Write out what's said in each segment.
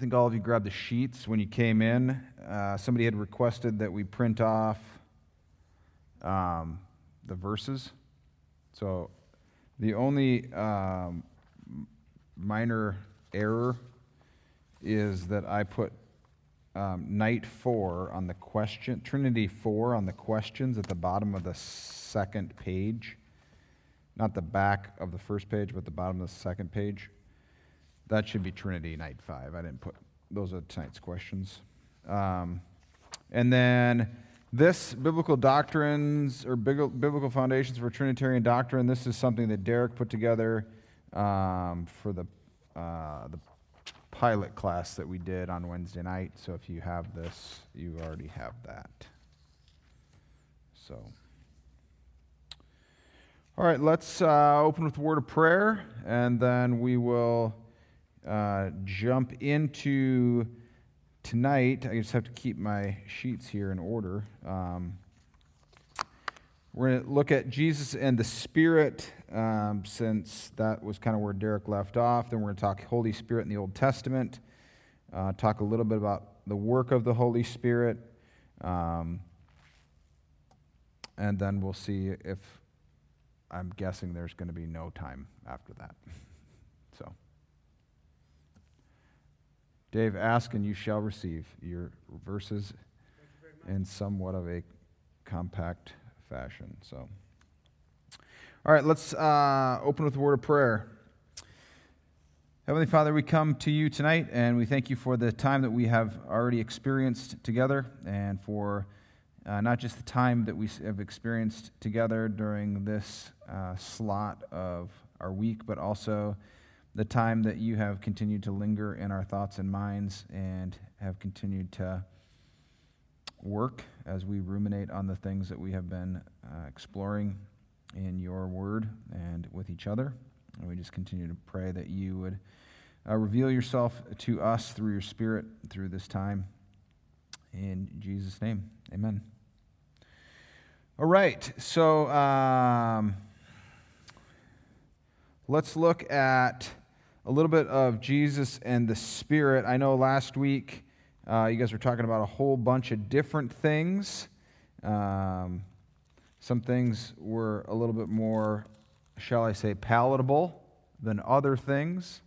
think all of you grabbed the sheets when you came in. Uh, somebody had requested that we print off um, the verses. So the only um, minor error is that I put um, night four on the question, Trinity four on the questions at the bottom of the second page. Not the back of the first page, but the bottom of the second page. That should be Trinity night five. I didn't put, those are tonight's questions. Um, and then this biblical doctrines or biblical foundations for Trinitarian doctrine, this is something that Derek put together um, for the, uh, the pilot class that we did on Wednesday night. So if you have this, you already have that. So, all right, let's uh, open with a word of prayer, and then we will uh, jump into tonight. I just have to keep my sheets here in order. Um, we're going to look at Jesus and the Spirit, um, since that was kind of where Derek left off. Then we're going to talk Holy Spirit in the Old Testament, uh, talk a little bit about the work of the Holy Spirit, um, and then we'll see if I'm guessing there's going to be no time after that. so, Dave, ask and you shall receive your verses in somewhat of a compact fashion. So, all right, let's uh, open with a word of prayer. Heavenly Father, we come to you tonight and we thank you for the time that we have already experienced together and for uh, not just the time that we have experienced together during this uh, slot of our week, but also the time that you have continued to linger in our thoughts and minds and have continued to work as we ruminate on the things that we have been uh, exploring in your word and with each other. And we just continue to pray that you would uh, reveal yourself to us through your spirit through this time. In Jesus' name, amen. All right, so um, let's look at a little bit of Jesus and the Spirit. I know last week uh, you guys were talking about a whole bunch of different things. Um, some things were a little bit more, shall I say, palatable than other things.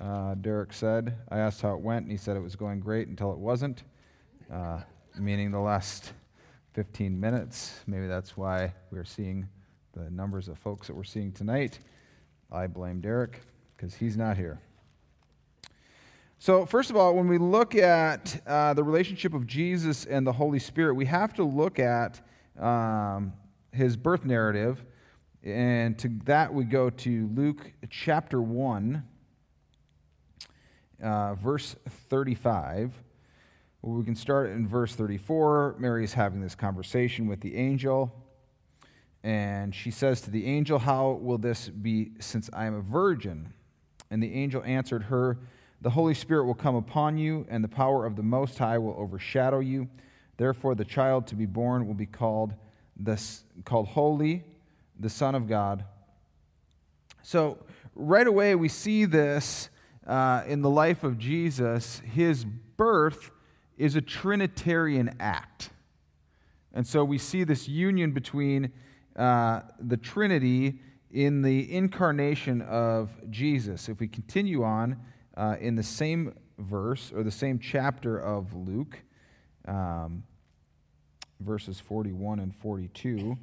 Uh, Derek said, I asked how it went, and he said it was going great until it wasn't, uh, meaning the last 15 minutes. Maybe that's why we're seeing the numbers of folks that we're seeing tonight. I blame Derek because he's not here. So, first of all, when we look at uh, the relationship of Jesus and the Holy Spirit, we have to look at um, his birth narrative. And to that, we go to Luke chapter 1, uh, verse 35. Well, we can start in verse 34. Mary is having this conversation with the angel. And she says to the angel, How will this be since I am a virgin? And the angel answered her, the Holy Spirit will come upon you, and the power of the Most High will overshadow you. Therefore, the child to be born will be called, the, called Holy, the Son of God. So, right away, we see this uh, in the life of Jesus. His birth is a Trinitarian act. And so, we see this union between uh, the Trinity in the incarnation of Jesus. If we continue on, uh, in the same verse or the same chapter of Luke, um, verses 41 and 42.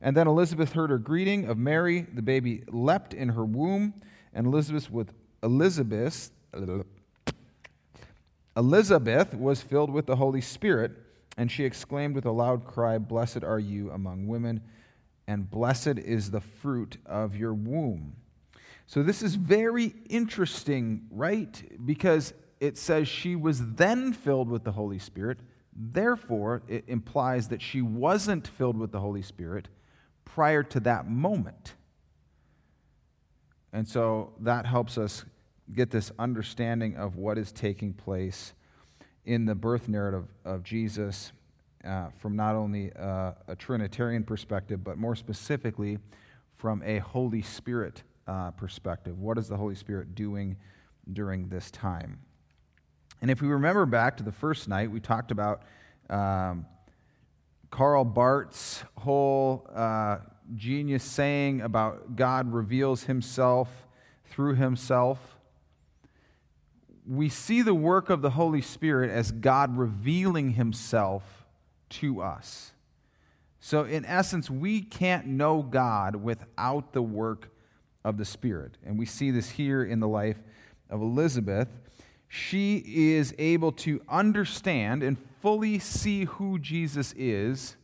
And then Elizabeth heard her greeting of Mary. The baby leapt in her womb, and Elizabeth with Elizabeth Elizabeth was filled with the Holy Spirit, and she exclaimed with a loud cry, "Blessed are you among women, and blessed is the fruit of your womb." So this is very interesting, right? Because it says she was then filled with the Holy Spirit. Therefore, it implies that she wasn't filled with the Holy Spirit prior to that moment. And so that helps us get this understanding of what is taking place in the birth narrative of Jesus uh, from not only uh, a Trinitarian perspective, but more specifically from a Holy Spirit uh, perspective. What is the Holy Spirit doing during this time? And if we remember back to the first night, we talked about um, Karl Barth's whole uh, genius saying about God reveals himself through himself. We see the work of the Holy Spirit as God revealing himself to us. So, in essence, we can't know God without the work of the Spirit. And we see this here in the life of Elizabeth. She is able to understand and fully see who Jesus is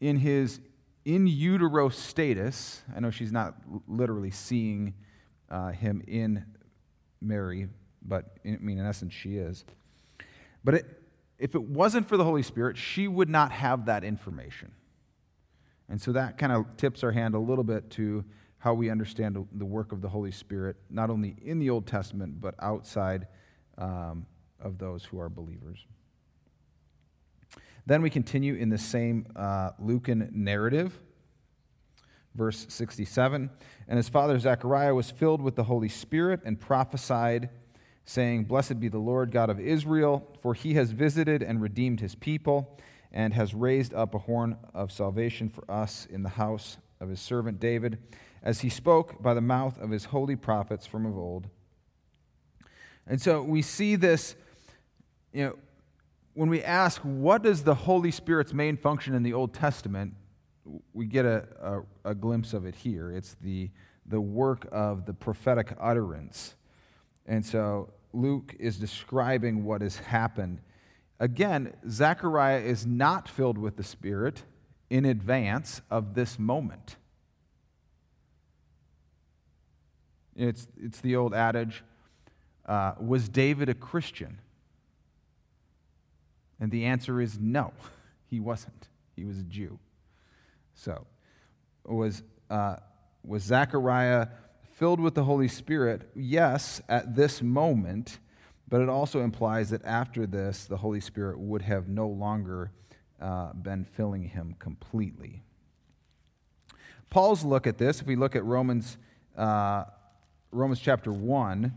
in his in utero status. I know she's not literally seeing uh, him in Mary, but in, I mean, in essence, she is. But it, if it wasn't for the Holy Spirit, she would not have that information. And so that kind of tips our hand a little bit to how we understand the work of the Holy Spirit, not only in the Old Testament, but outside um, of those who are believers. Then we continue in the same uh, Lucan narrative, verse 67. And his father Zechariah was filled with the Holy Spirit and prophesied saying, Blessed be the Lord God of Israel, for he has visited and redeemed his people, and has raised up a horn of salvation for us in the house of his servant David, as he spoke by the mouth of his holy prophets from of old. And so we see this, you know, when we ask, what is the Holy Spirit's main function in the Old Testament, we get a, a, a glimpse of it here. It's the, the work of the prophetic utterance. And so Luke is describing what has happened. Again, Zechariah is not filled with the Spirit in advance of this moment. It's, it's the old adage uh, Was David a Christian? And the answer is no, he wasn't. He was a Jew. So, was, uh, was Zechariah filled with the Holy Spirit, yes, at this moment, but it also implies that after this, the Holy Spirit would have no longer uh, been filling him completely. Paul's look at this, if we look at Romans, uh, Romans chapter 1,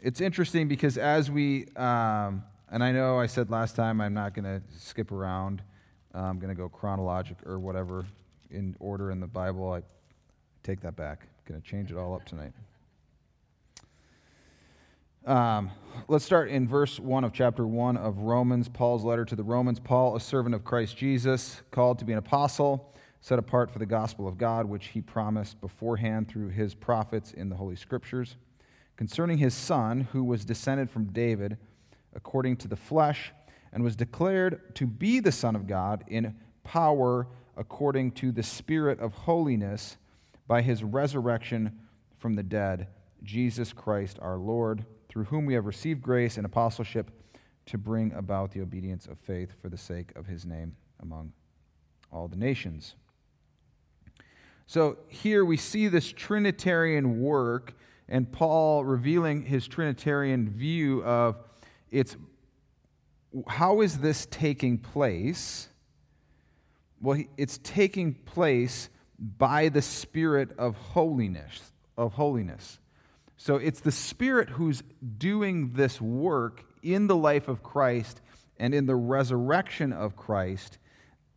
it's interesting because as we, um, and I know I said last time I'm not going to skip around, I'm going to go chronologic or whatever in order in the Bible. I take that back. Going to change it all up tonight. Um, let's start in verse 1 of chapter 1 of Romans, Paul's letter to the Romans. Paul, a servant of Christ Jesus, called to be an apostle, set apart for the gospel of God, which he promised beforehand through his prophets in the Holy Scriptures, concerning his Son, who was descended from David according to the flesh, and was declared to be the Son of God in power according to the Spirit of holiness by his resurrection from the dead, Jesus Christ our Lord, through whom we have received grace and apostleship to bring about the obedience of faith for the sake of his name among all the nations. So here we see this Trinitarian work, and Paul revealing his Trinitarian view of its how is this taking place? Well, it's taking place by the Spirit of holiness, of holiness. So it's the Spirit who's doing this work in the life of Christ and in the resurrection of Christ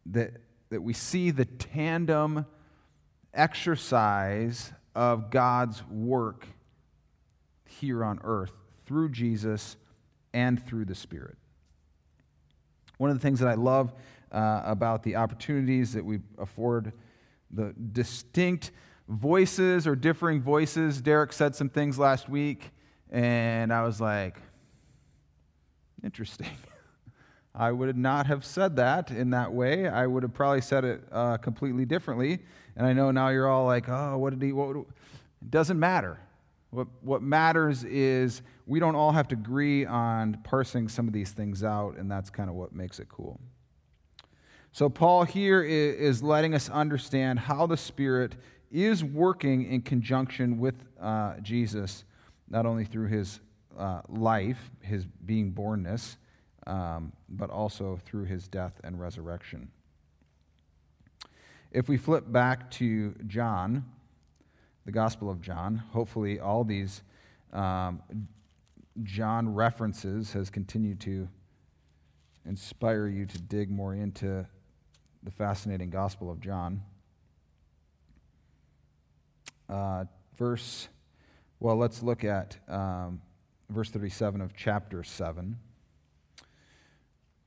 that, that we see the tandem exercise of God's work here on earth through Jesus and through the Spirit. One of the things that I love uh, about the opportunities that we afford the distinct voices or differing voices. Derek said some things last week, and I was like, interesting. I would not have said that in that way. I would have probably said it uh, completely differently. And I know now you're all like, oh, what did he, what, it doesn't matter. What, what matters is we don't all have to agree on parsing some of these things out, and that's kind of what makes it cool. So, Paul here is letting us understand how the Spirit is working in conjunction with uh, Jesus, not only through his uh, life, his being bornness, um, but also through his death and resurrection. If we flip back to John, the Gospel of John, hopefully all these um, John references has continued to inspire you to dig more into the fascinating Gospel of John. Uh, verse, well, let's look at um, verse 37 of chapter 7.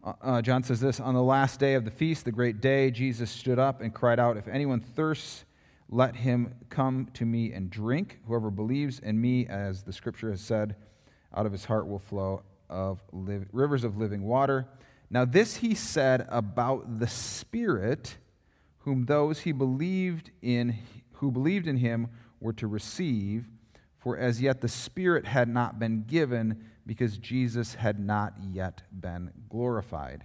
Uh, uh, John says this On the last day of the feast, the great day, Jesus stood up and cried out, If anyone thirsts, let him come to me and drink. Whoever believes in me, as the scripture has said, out of his heart will flow of rivers of living water. Now, this he said about the Spirit, whom those he believed in, who believed in him were to receive, for as yet the Spirit had not been given, because Jesus had not yet been glorified.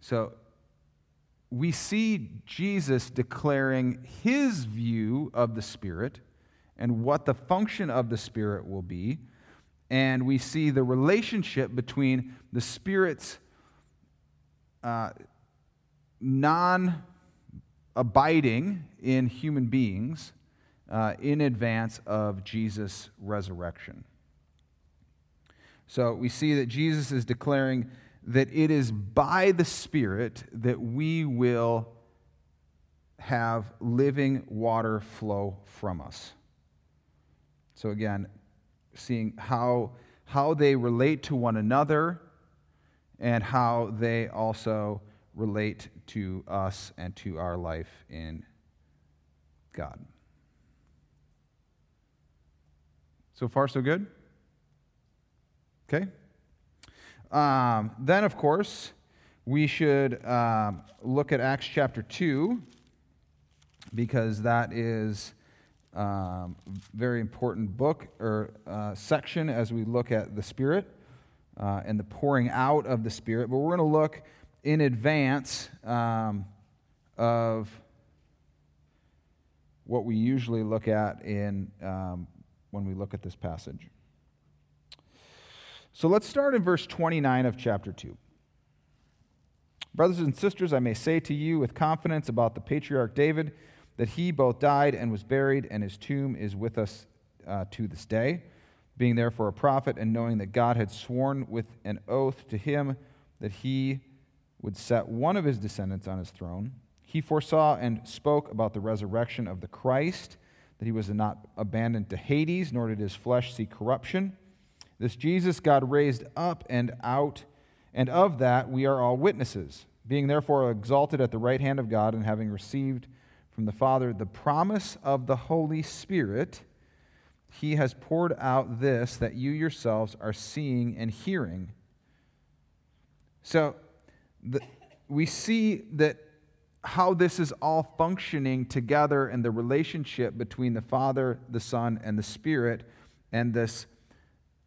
So, we see Jesus declaring his view of the Spirit and what the function of the Spirit will be. And we see the relationship between the Spirit's uh, non abiding in human beings uh, in advance of Jesus' resurrection. So we see that Jesus is declaring that it is by the Spirit that we will have living water flow from us. So again, seeing how, how they relate to one another and how they also relate to us and to our life in God. So far, so good? Okay. Um, then, of course, we should um, look at Acts chapter 2 because that is um, very important book or uh, section as we look at the Spirit uh, and the pouring out of the Spirit. But we're going to look in advance um, of what we usually look at in um, when we look at this passage. So let's start in verse 29 of chapter 2. Brothers and sisters, I may say to you with confidence about the patriarch David that he both died and was buried, and his tomb is with us uh, to this day. Being therefore a prophet, and knowing that God had sworn with an oath to him that he would set one of his descendants on his throne, he foresaw and spoke about the resurrection of the Christ, that he was not abandoned to Hades, nor did his flesh see corruption. This Jesus God raised up and out, and of that we are all witnesses. Being therefore exalted at the right hand of God, and having received from the Father the promise of the Holy Spirit, he has poured out this that you yourselves are seeing and hearing. So the, we see that how this is all functioning together and the relationship between the Father, the Son, and the Spirit, and this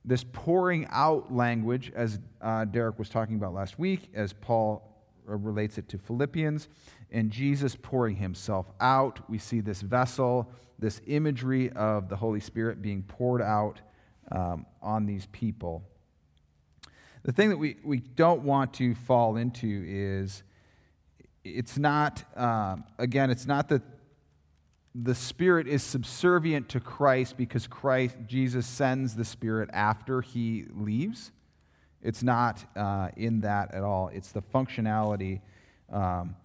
this pouring out language, as uh, Derek was talking about last week, as Paul uh, relates it to Philippians, and Jesus pouring himself out. We see this vessel, this imagery of the Holy Spirit being poured out um, on these people. The thing that we, we don't want to fall into is it's not, um, again, it's not that the Spirit is subservient to Christ because Christ, Jesus sends the Spirit after he leaves. It's not uh, in that at all. It's the functionality um,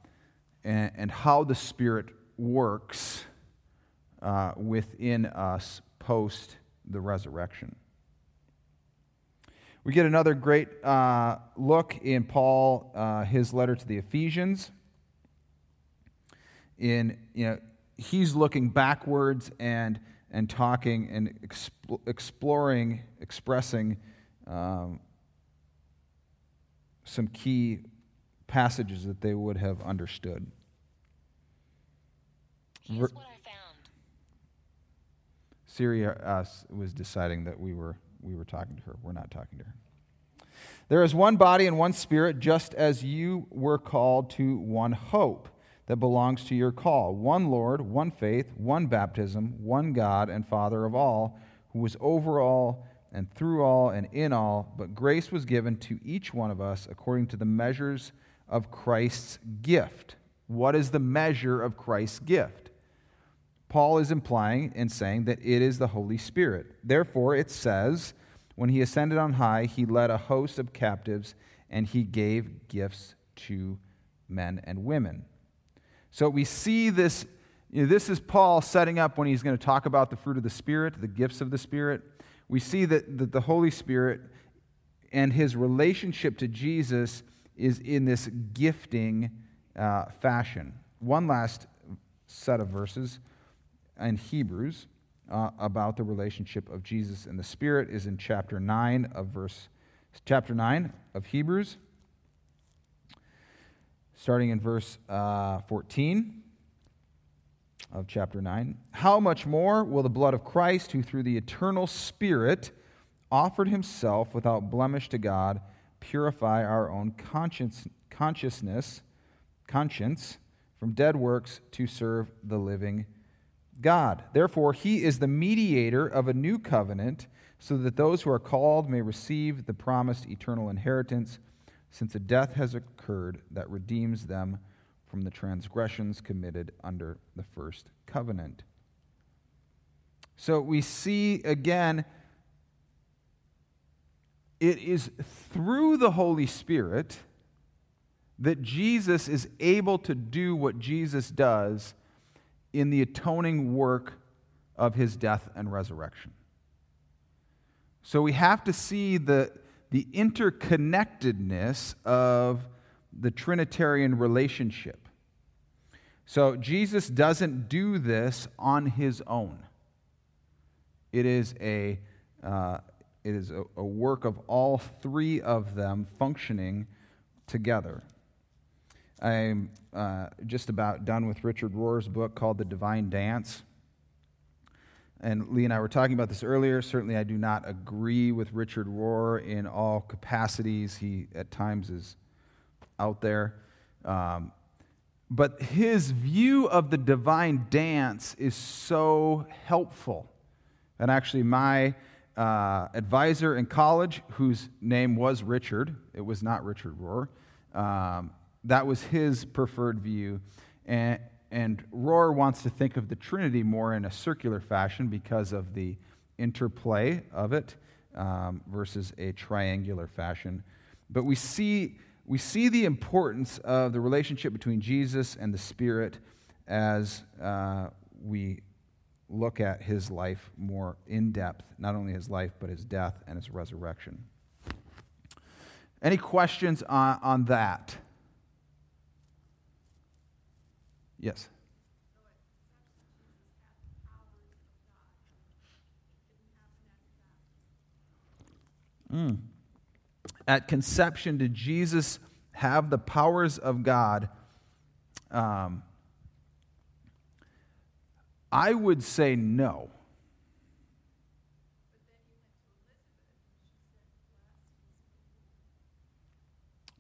and, and, how the Spirit works uh, within us post the resurrection. We get another great uh, look in Paul, uh, his letter to the Ephesians. In you know, he's looking backwards and, and talking and exp- exploring, expressing um, some key passages that they would have understood. Here's what I found. Siri uh, was deciding that we were, we were talking to her. We're not talking to her. There is one body and one spirit, just as you were called to one hope that belongs to your call one Lord, one faith, one baptism, one God and Father of all, who is over all and through all and in all, but grace was given to each one of us according to the measures of Christ's gift. What is the measure of Christ's gift? Paul is implying and saying that it is the Holy Spirit. Therefore, it says, when he ascended on high, he led a host of captives and he gave gifts to men and women. So we see this. You know, this is Paul setting up when he's going to talk about the fruit of the Spirit, the gifts of the Spirit. We see that, that the Holy Spirit and his relationship to Jesus is in this gifting uh, fashion. One last set of verses in Hebrews uh, about the relationship of Jesus and the Spirit is in chapter 9 of verse chapter 9 of Hebrews starting in verse uh, 14 of chapter 9. How much more will the blood of Christ, who through the eternal Spirit offered himself without blemish to God, purify our own conscience, consciousness, conscience from dead works to serve the living God. Therefore, he is the mediator of a new covenant, so that those who are called may receive the promised eternal inheritance, since a death has occurred that redeems them from the transgressions committed under the first covenant. So we see again, it is through the Holy Spirit that Jesus is able to do what Jesus does in the atoning work of his death and resurrection. So we have to see the, the interconnectedness of the Trinitarian relationship. So Jesus doesn't do this on his own. It is a, uh, it is a, a work of all three of them functioning together. I'm uh, just about done with Richard Rohr's book called The Divine Dance. And Lee and I were talking about this earlier. Certainly, I do not agree with Richard Rohr in all capacities. He, at times, is out there. Um, but his view of the divine dance is so helpful. And actually, my uh, advisor in college, whose name was Richard, it was not Richard Rohr, um, that was his preferred view. And, and Rohr wants to think of the Trinity more in a circular fashion because of the interplay of it um, versus a triangular fashion. But we see, we see the importance of the relationship between Jesus and the Spirit as uh, we look at his life more in depth, not only his life, but his death and his resurrection. Any questions on, on that? Yes. Mm. At conception, did Jesus have the powers of God? Um, I would say no.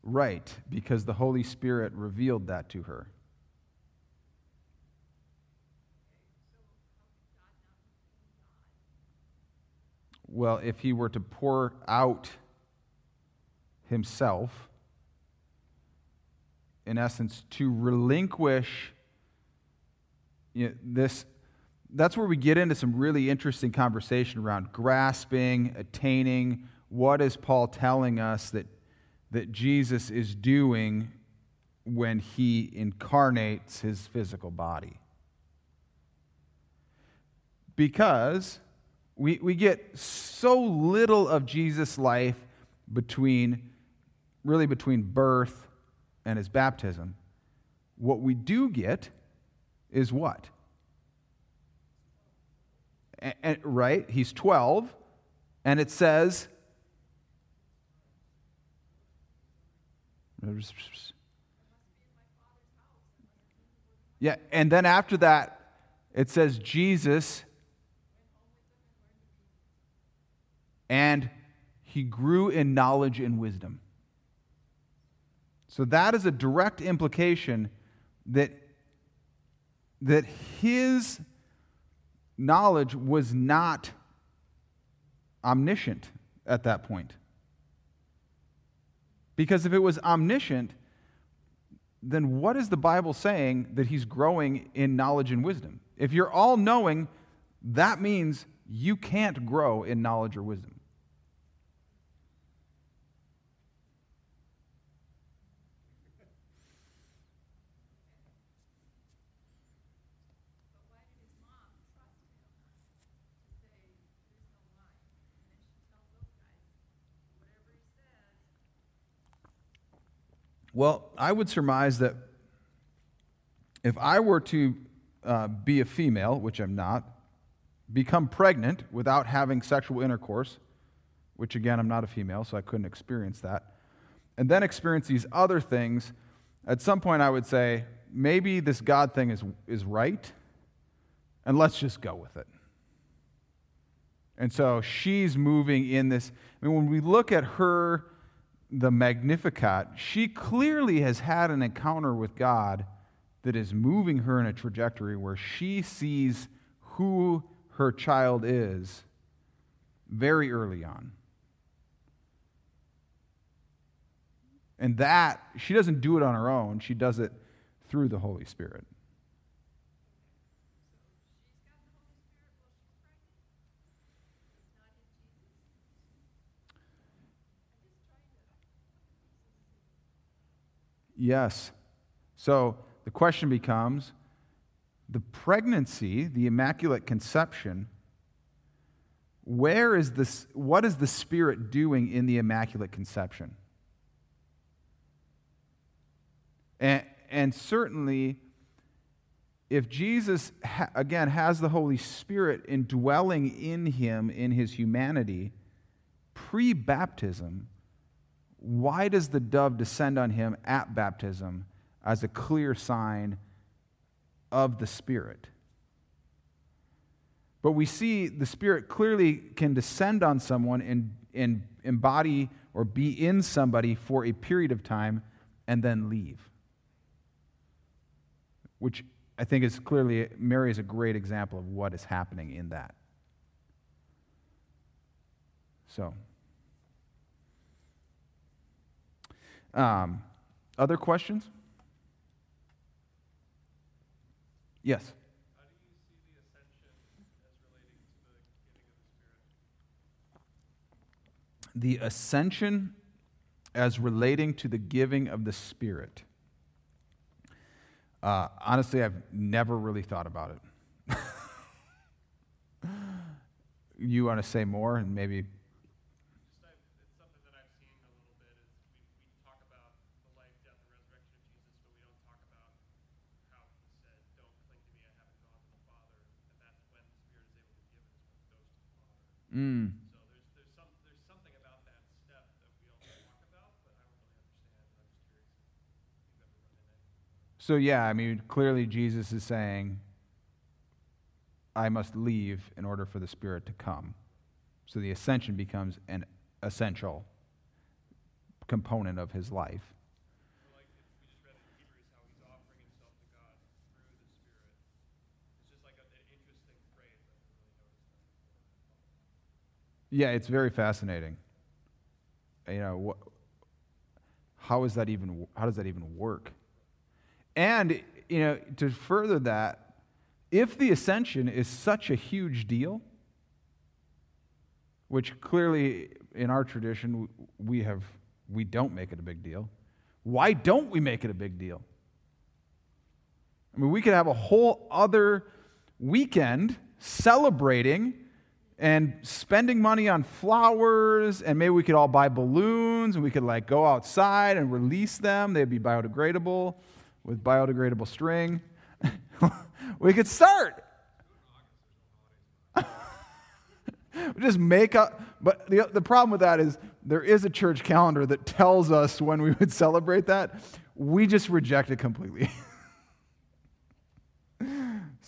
Right, because the Holy Spirit revealed that to her. Well, if he were to pour out himself, in essence, to relinquish you know, this, that's where we get into some really interesting conversation around grasping, attaining. What is Paul telling us that, that Jesus is doing when he incarnates his physical body? Because we, we get so little of Jesus' life between, really between birth and his baptism. What we do get is what? right? He's 12, and it says, yeah, and then after that, it says Jesus and he grew in knowledge and wisdom. So that is a direct implication that, that his knowledge was not omniscient at that point. Because if it was omniscient, then what is the Bible saying that he's growing in knowledge and wisdom? If you're all knowing, that means you can't grow in knowledge or wisdom. Well, I would surmise that if I were to uh, be a female, which I'm not, become pregnant without having sexual intercourse, which again, I'm not a female, so I couldn't experience that, and then experience these other things, at some point I would say, maybe this God thing is, is right, and let's just go with it. And so she's moving in this. I mean, when we look at her, the Magnificat, she clearly has had an encounter with God that is moving her in a trajectory where she sees who her child is very early on. And that, she doesn't do it on her own, she does it through the Holy Spirit. Yes. So the question becomes the pregnancy, the immaculate conception, where is this, what is the Spirit doing in the immaculate conception? And, and certainly, if Jesus, ha- again, has the Holy Spirit indwelling in him in his humanity, pre baptism, why does the dove descend on him at baptism as a clear sign of the Spirit? But we see the Spirit clearly can descend on someone and, and embody or be in somebody for a period of time and then leave. Which I think is clearly, Mary is a great example of what is happening in that. So. Um, other questions? Yes. The ascension as relating to the giving of the Spirit. Uh, honestly, I've never really thought about it. you want to say more and maybe Mm. So there's, there's, some, there's something about that step that we don't talk about, but I don't really understand. I'm just curious. So, yeah, I mean, clearly Jesus is saying, I must leave in order for the Spirit to come. So the ascension becomes an essential component of his life. Yeah, it's very fascinating. You know, how is that even? How does that even work? And you know, to further that, if the ascension is such a huge deal, which clearly in our tradition we have, we don't make it a big deal. Why don't we make it a big deal? I mean, we could have a whole other weekend celebrating and spending money on flowers, and maybe we could all buy balloons and we could like go outside and release them. They'd be biodegradable with biodegradable string. we could start. We just make up. But the, the problem with that is there is a church calendar that tells us when we would celebrate that. We just reject it completely.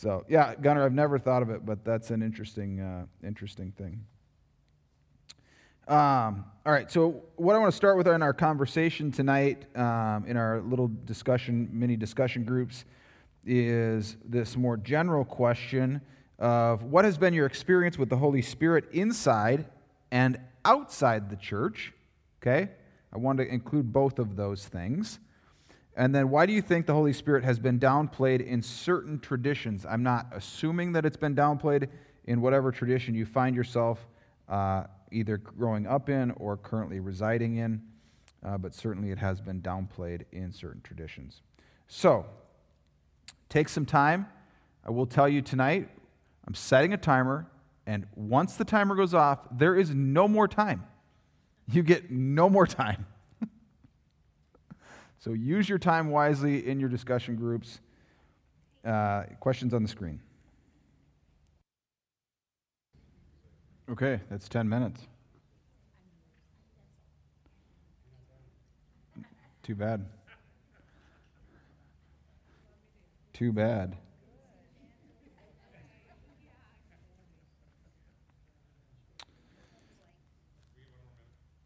So, yeah, Gunnar, I've never thought of it, but that's an interesting, uh, interesting thing. Um, all right, so what I want to start with in our conversation tonight, um, in our little discussion, mini discussion groups, is this more general question of what has been your experience with the Holy Spirit inside and outside the church? Okay, I want to include both of those things. And then, why do you think the Holy Spirit has been downplayed in certain traditions? I'm not assuming that it's been downplayed in whatever tradition you find yourself uh, either growing up in or currently residing in, uh, but certainly it has been downplayed in certain traditions. So, take some time. I will tell you tonight, I'm setting a timer, and once the timer goes off, there is no more time. You get no more time. So use your time wisely in your discussion groups. Uh, questions on the screen. Okay, that's 10 minutes. Too bad. Too bad.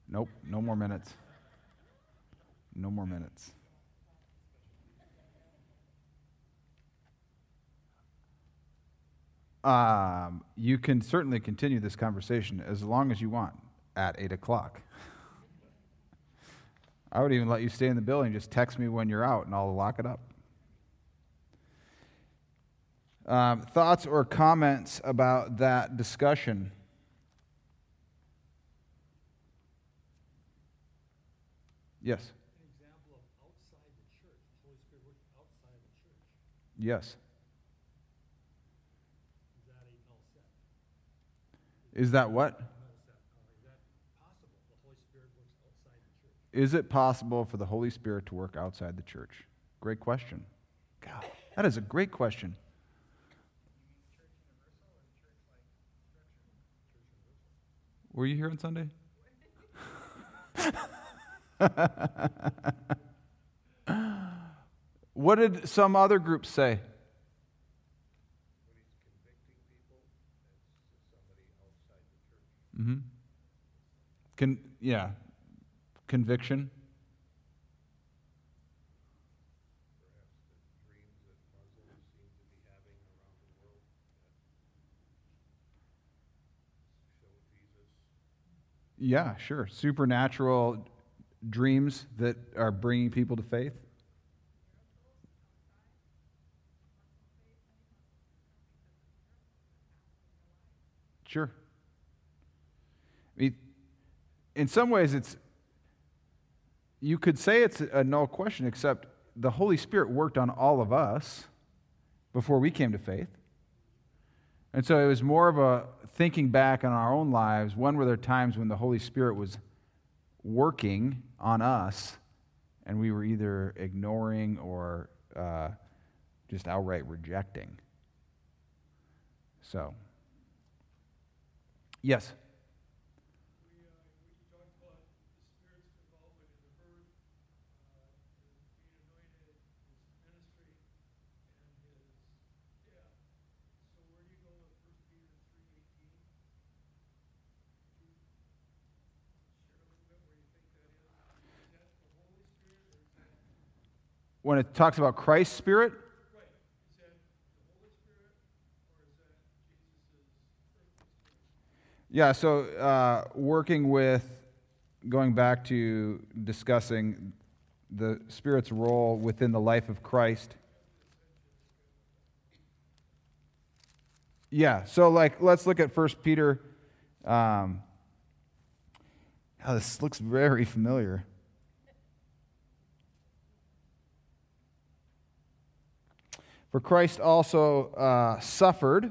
Nope, no more minutes. No more minutes. Um, you can certainly continue this conversation as long as you want at 8 o'clock. I would even let you stay in the building. Just text me when you're out and I'll lock it up. Um, thoughts or comments about that discussion? Yes. An example of outside the church, the Holy Spirit working outside the church. Yes. Is that a null set? Is that what? Null set. Is that possible? The Holy Spirit works outside the church. Is it possible for the Holy Spirit to work outside the church? Great question. God, that is a great question. Were you here on Sunday? what did some other groups say? Convicting people, it's somebody outside the church. Mm-hmm. Con- yeah. Conviction. Yeah, sure. Supernatural dreams that are bringing people to faith. Sure. I mean, in some ways, it's you could say it's a null question, except the Holy Spirit worked on all of us before we came to faith. And so it was more of a thinking back on our own lives. When were there times when the Holy Spirit was working on us and we were either ignoring or uh, just outright rejecting? So, yes. When it talks about Christ's Spirit, right, is that the Holy Spirit or is that Jesus' earthly spirit? Yeah, so uh, working with, going back to discussing the Spirit's role within the life of Christ. Yeah, so like let's look at 1 Peter. Um, oh, this looks very familiar. For Christ also uh, suffered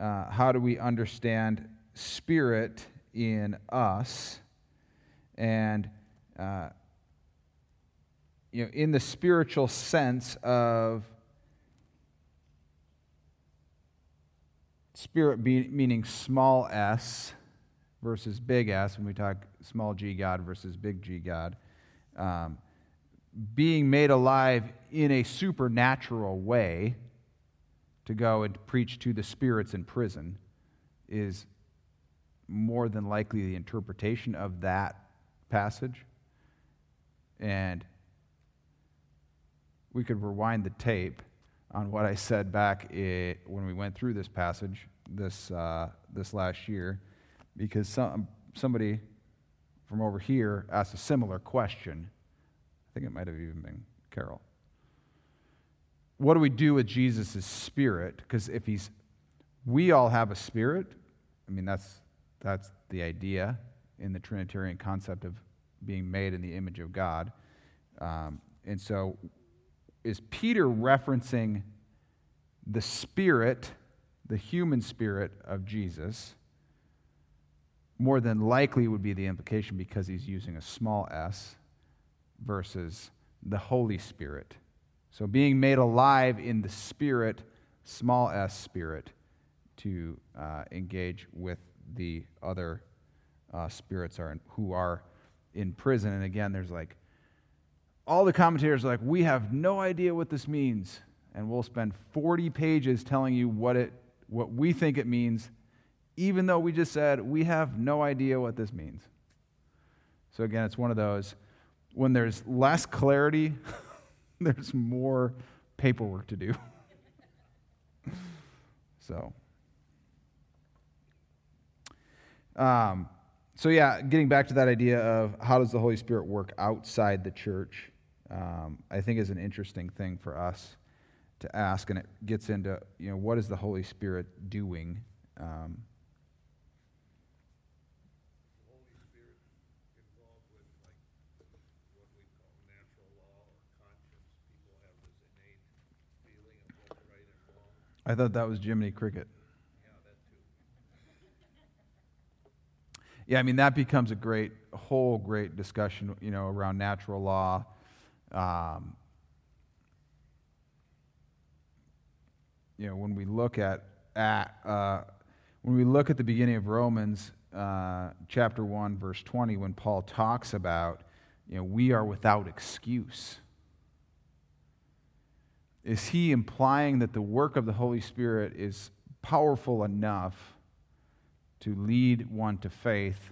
uh, how do we understand spirit in us? And uh, you know in the spiritual sense of spirit be, meaning small s versus big s when we talk small g god versus big g god um, being made alive in a supernatural way to go and preach to the spirits in prison is more than likely the interpretation of that passage. And we could rewind the tape on what I said back i when we went through this passage this, uh, this last year, because some, somebody from over here asked a similar question. I think it might have even been Carol. What do we do with Jesus' spirit? Because if he's, we all have a spirit. I mean, that's, that's the idea in the Trinitarian concept of being made in the image of God. Um, and so, is Peter referencing the spirit, the human spirit of Jesus? More than likely would be the implication because he's using a small s versus the Holy Spirit. So, being made alive in the spirit, small s spirit, to uh, engage with the other uh, spirits are in, who are in prison. And again, there's like all the commentators are like, we have no idea what this means. And we'll spend 40 pages telling you what, it, what we think it means, even though we just said we have no idea what this means. So, again, it's one of those when there's less clarity, there's more paperwork to do. so, um, so yeah, getting back to that idea of how does the Holy Spirit work outside the church, um, I think is an interesting thing for us to ask, and it gets into you know what is the Holy Spirit doing. Um, The Holy Spirit involved with like what we call natural law or conscience. People have this innate feeling of what's right and wrong. I thought that was Jiminy Cricket. Yeah, I mean that becomes a great whole great discussion, you know, around natural law. Um, you know, when we look at, at uh, when we look at the beginning of Romans, uh, chapter one, verse twenty, when Paul talks about, you know, we are without excuse. Is he implying that the work of the Holy Spirit is powerful enough to lead one to faith?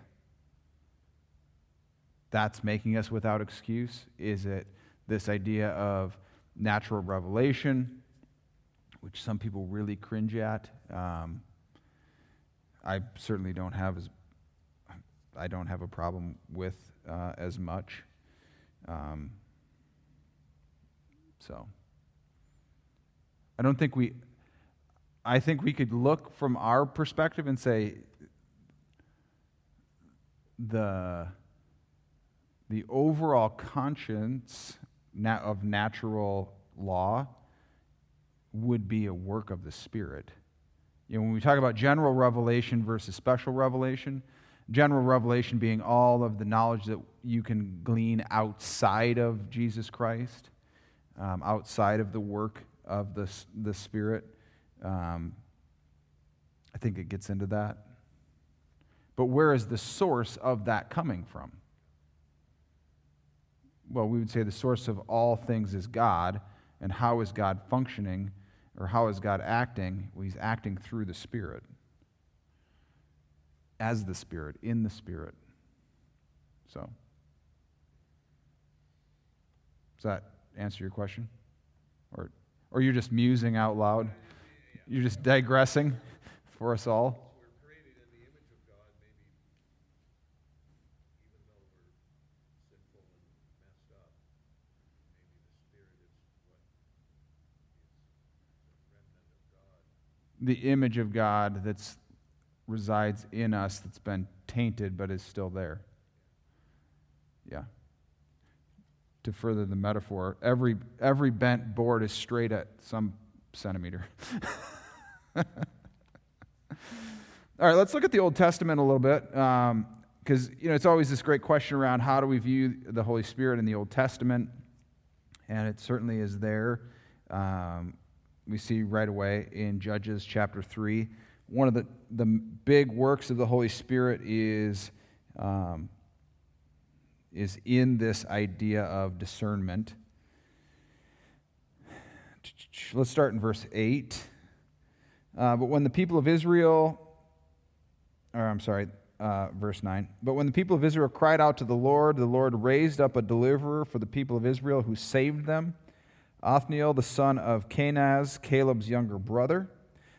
That's making us without excuse? Is it this idea of natural revelation? which some people really cringe at. Um, I certainly don't have as I don't have a problem with uh, as much. Um, so I don't think we. I think we could look from our perspective and say the the overall conscience of natural law would be a work of the Spirit. You know, when we talk about general revelation versus special revelation, general revelation being all of the knowledge that you can glean outside of Jesus Christ, um, outside of the work of the, the Spirit. Um, I think it gets into that. But where is the source of that coming from? Well, we would say the source of all things is God, and how is God functioning, or how is God acting? Well, He's acting through the Spirit, as the Spirit, in the Spirit. So, does that answer your question? Or, or you're just musing out loud? You're just digressing for us all? The image of God, that's resides in us that's been tainted but is still there. Yeah. To further the metaphor, every, every bent board is straight at some centimeter. All right, let's look at the Old Testament a little bit, because you know it's always this great question around how do we view the Holy Spirit in the Old Testament, and it certainly is there. Um, we see right away in Judges chapter three, one of the the big works of the Holy Spirit is um, is in this idea of discernment. Let's start in verse 8. Uh, but when the people of Israel, or I'm sorry, uh, verse 9. But when the people of Israel cried out to the Lord, the Lord raised up a deliverer for the people of Israel who saved them Othniel, the son of Kenaz, Caleb's younger brother.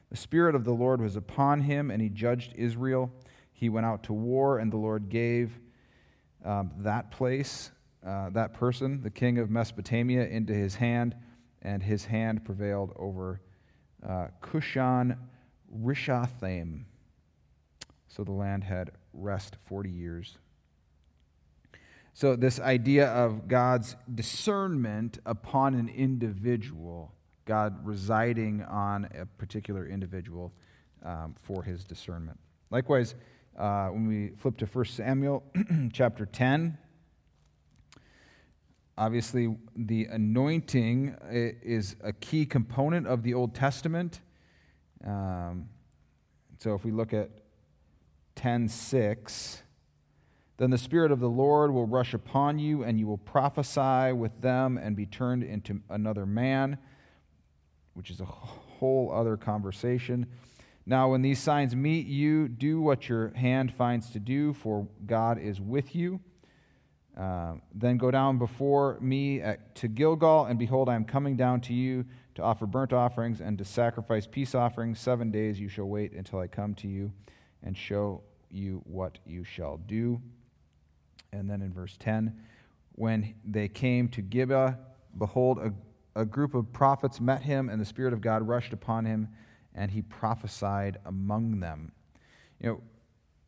The Spirit of the Lord was upon him, and he judged Israel. He went out to war, and the Lord gave um, that place, uh, that person, the king of Mesopotamia, into his hand, and his hand prevailed over uh, Cushan Rishathaim. So the land had rest 40 years. So, this idea of God's discernment upon an individual, God residing on a particular individual um, for his discernment. Likewise, uh, when we flip to 1 Samuel chapter 10, obviously the anointing is a key component of the Old Testament. Um, so, if we look at 10:6, then the Spirit of the Lord will rush upon you, and you will prophesy with them and be turned into another man, which is a whole other conversation. Now, when these signs meet you, do what your hand finds to do, for God is with you. Uh, then go down before me at, to Gilgal, and behold, I am coming down to you to offer burnt offerings and to sacrifice peace offerings. Seven days you shall wait until I come to you and show you what you shall do. And then in verse 10, when they came to Gibeah, behold, a, a group of prophets met him, and the Spirit of God rushed upon him, and he prophesied among them. You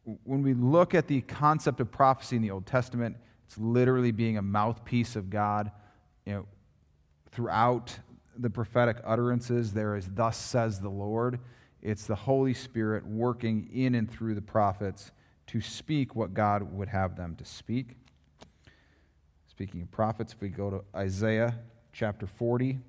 know, when we look at the concept of prophecy in the Old Testament, it's literally being a mouthpiece of God. You know, throughout the prophetic utterances, there is "Thus says the Lord." It's the Holy Spirit working in and through the prophets to speak what God would have them to speak. Speaking of prophets, if we go to Isaiah chapter 40,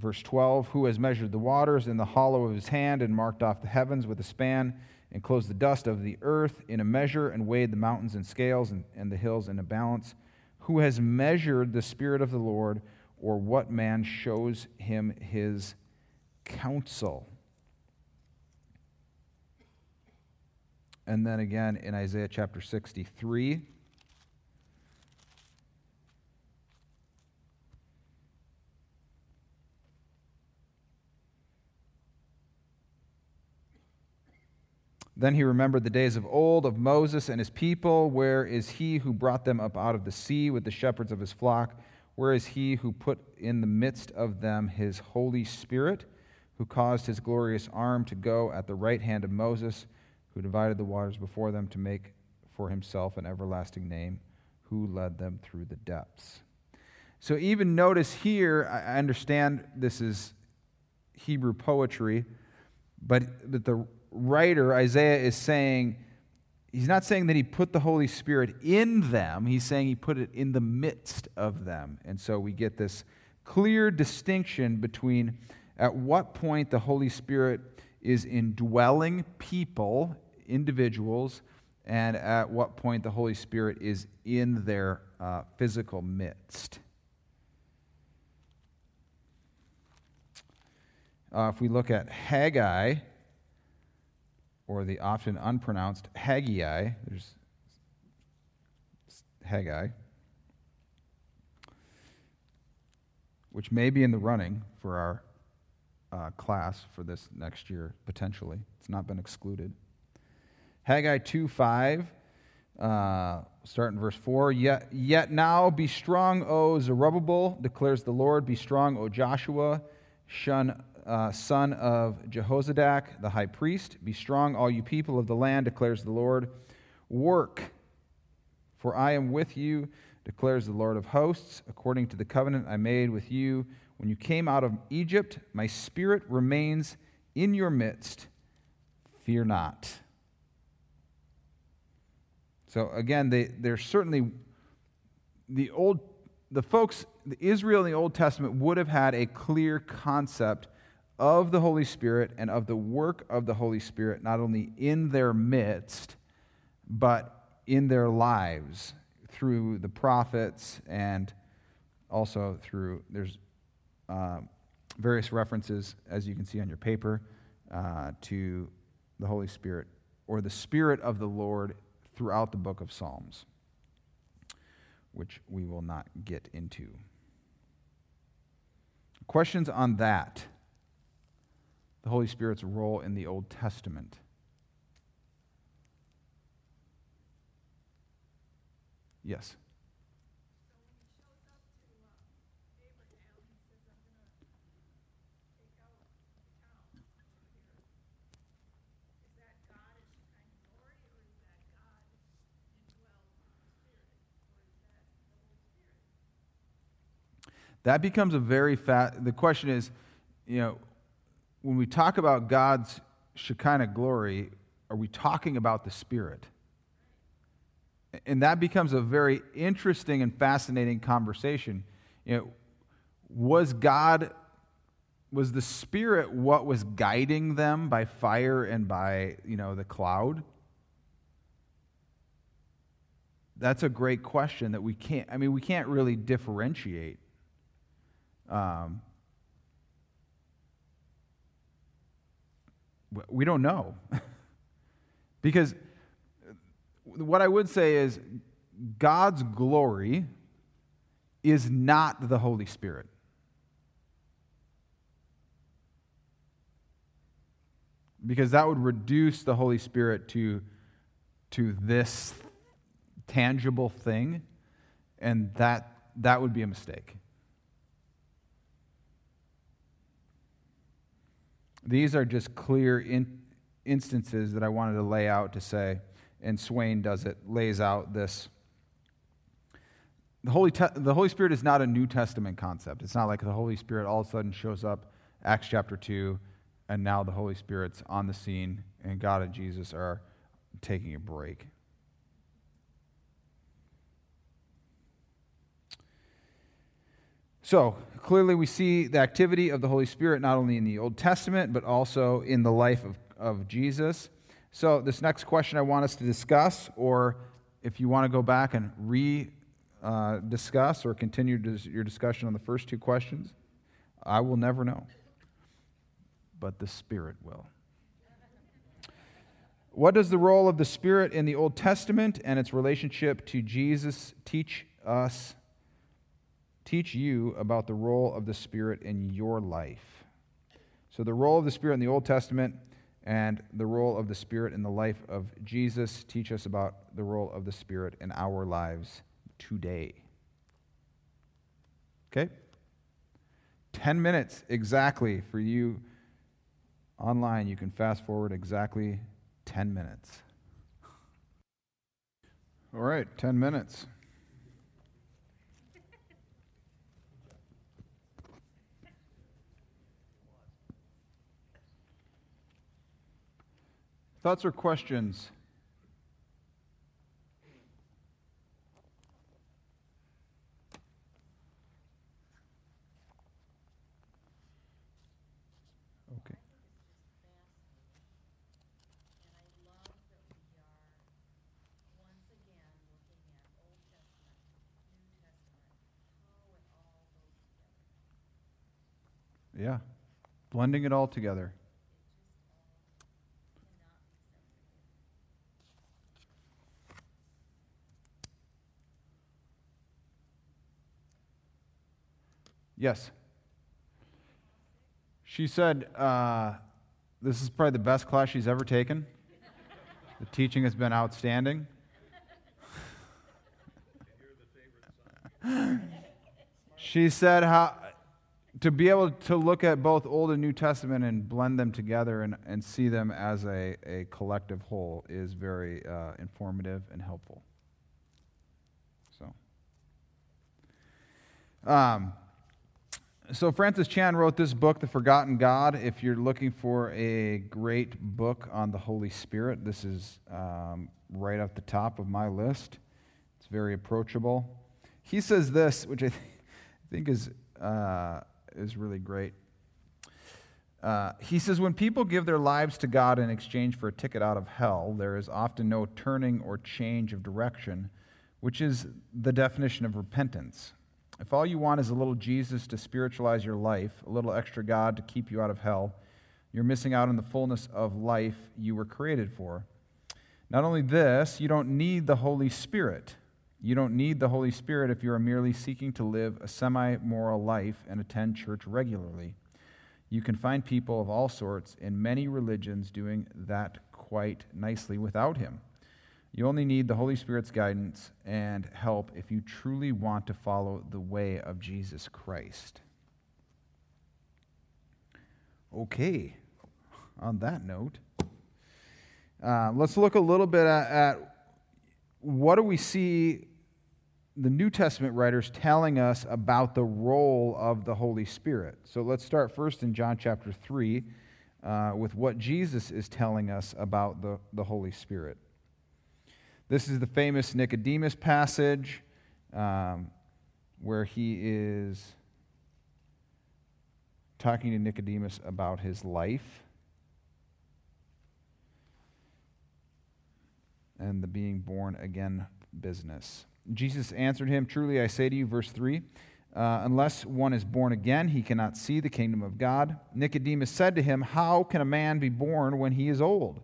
verse 12 Who has measured the waters in the hollow of his hand and marked off the heavens with a span and closed the dust of the earth in a measure and weighed the mountains in scales and, and the hills in a balance? Who has measured the Spirit of the Lord, or what man shows him his counsel? And then again in Isaiah chapter 63. Then he remembered the days of old of Moses and his people. Where is he who brought them up out of the sea with the shepherds of his flock? Where is he who put in the midst of them his Holy Spirit, who caused his glorious arm to go at the right hand of Moses? who divided the waters before them to make for himself an everlasting name, who led them through the depths. So, even notice here, I understand this is Hebrew poetry, but that the writer, Isaiah, is saying, he's not saying that he put the Holy Spirit in them, he's saying he put it in the midst of them. And so we get this clear distinction between at what point the Holy Spirit is indwelling people, individuals, and at what point the Holy Spirit is in their uh, physical midst. Uh, if we look at Haggai, or the often unpronounced Haggai, there's Haggai, which may be in the running for our uh, class for this next year, potentially. It's not been excluded. Haggai 2 5, uh, start in verse 4. Yet, yet now be strong, O Zerubbabel, declares the Lord. Be strong, O Joshua, shun, uh, son of Jehozadak, the high priest. Be strong, all you people of the land, declares the Lord. Work, for I am with you, declares the Lord of hosts, according to the covenant I made with you when you came out of Egypt, my spirit remains in your midst. Fear not. So again, they, they're certainly the old the folks, Israel in the Old Testament would have had a clear concept of the Holy Spirit and of the work of the Holy Spirit, not only in their midst, but in their lives through the prophets and also through, there's uh, various references, as you can see on your paper, uh, to the Holy Spirit or the Spirit of the Lord throughout the book of Psalms, which we will not get into. Questions on that? The Holy Spirit's role in the Old Testament. Yes. That becomes a very fat. The question is, you know, when we talk about God's Shekinah glory, are we talking about the Spirit? And that becomes a very interesting and fascinating conversation. You know, was God, was the Spirit what was guiding them by fire and by, you know, the cloud? That's a great question that we can't, I mean, we can't really differentiate. Um, we don't know. because what I would say is God's glory is not the Holy Spirit. Because that would reduce the Holy Spirit to, to this tangible thing, and that, that would be a mistake. These are just clear in, instances that I wanted to lay out to say, and Swain does it, lays out this. The Holy, Te- the Holy Spirit is not a New Testament concept. It's not like the Holy Spirit all of a sudden shows up, Acts chapter 2, and now the Holy Spirit's on the scene, and God and Jesus are taking a break. So, clearly, we see the activity of the Holy Spirit not only in the Old Testament, but also in the life of, of Jesus. So, this next question I want us to discuss, or if you want to go back and re uh, discuss or continue your discussion on the first two questions, I will never know. But the Spirit will. What does the role of the Spirit in the Old Testament and its relationship to Jesus teach us teach you about the role of the Spirit in your life. So, the role of the Spirit in the Old Testament and the role of the Spirit in the life of Jesus teach us about the role of the Spirit in our lives today. Okay? 10 minutes exactly for you online. You can fast forward exactly 10 minutes. All right, 10 minutes. Thoughts or questions? Okay. And I love that we are once again looking at Old Testament, New Testament, how it or questions? together. Yeah. Blending it all together. Yes. She said uh, this is probably the best class she's ever taken. the teaching has been outstanding. she said how to be able to look at both Old and New Testament and blend them together and, and see them as a, a collective whole is very uh, informative and helpful. So, um, so Francis Chan wrote this book, The Forgotten God. If you're looking for a great book on the Holy Spirit, this is um, right at the top of my list. It's very approachable. He says this, which I th- think is, uh, is really great. Uh, he says, when people give their lives to God in exchange for a ticket out of hell, there is often no turning or change of direction, which is the definition of repentance. If all you want is a little Jesus to spiritualize your life, a little extra God to keep you out of hell, you're missing out on the fullness of life you were created for. Not only this, you don't need the Holy Spirit. You don't need the Holy Spirit if you are merely seeking to live a semi moral life and attend church regularly. You can find people of all sorts in many religions doing that quite nicely without Him. You only need the Holy Spirit's guidance and help if you truly want to follow the way of Jesus Christ. Okay, on that note, uh, let's look a little bit at, at what do we see the New Testament writers telling us about the role of the Holy Spirit. So let's start first in John chapter 3 uh, with what Jesus is telling us about the, the Holy Spirit. This is the famous Nicodemus passage um, where he is talking to Nicodemus about his life and the being born again business. Jesus answered him, Truly I say to you, verse 3, uh, unless one is born again, he cannot see the kingdom of God. Nicodemus said to him, How can a man be born when he is old?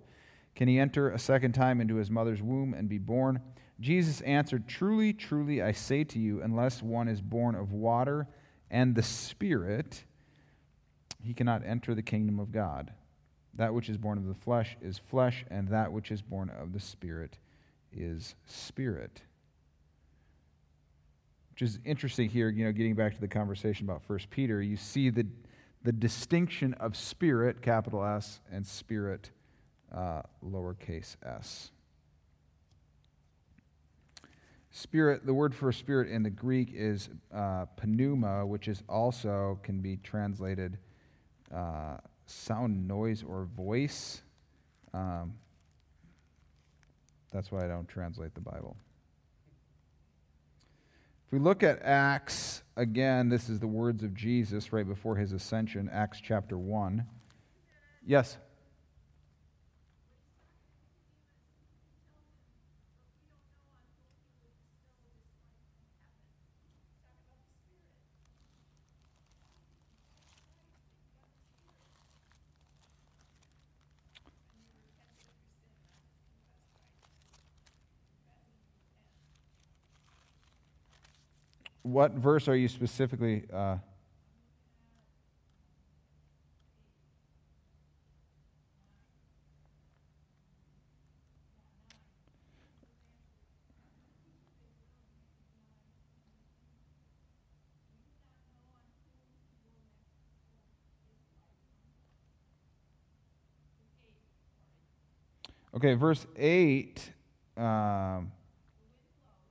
Can he enter a second time into his mother's womb and be born? Jesus answered, Truly, truly, I say to you, unless one is born of water and the Spirit, he cannot enter the kingdom of God. That which is born of the flesh is flesh, and that which is born of the Spirit is spirit which is interesting here, you know, getting back to the conversation about First Peter, you see the, the distinction of spirit, capital S, and spirit, uh, lowercase s. Spirit, the word for spirit in the Greek is uh, pneuma, which is also can be translated uh, sound, noise, or voice. Um, that's why I don't translate the Bible. If we look at Acts, again, this is the words of Jesus right before his ascension, Acts chapter 1. Yes? What verse are you specifically? Uh, Okay, verse 8. Um,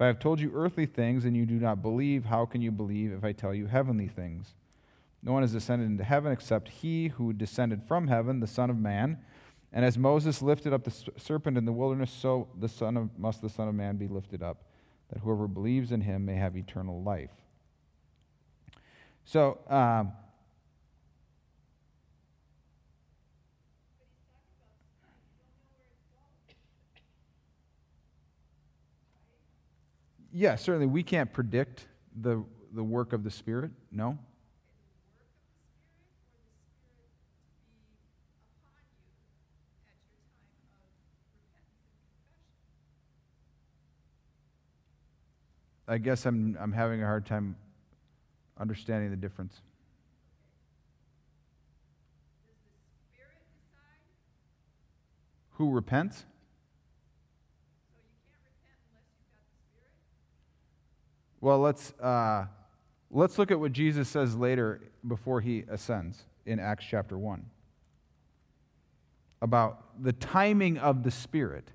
If I have told you earthly things and you do not believe, how can you believe if I tell you heavenly things? No one has descended into heaven except he who descended from heaven, the Son of Man. And as Moses lifted up the serpent in the wilderness, so the son of, must the Son of Man be lifted up, that whoever believes in him may have eternal life. So, um, yeah, certainly we can't predict the, the work of the Spirit, no? I guess I'm, I'm having a hard time understanding the difference. Who repents? Well, let's, uh, let's look at what Jesus says later before he ascends in Acts chapter 1. about the timing of the Spirit.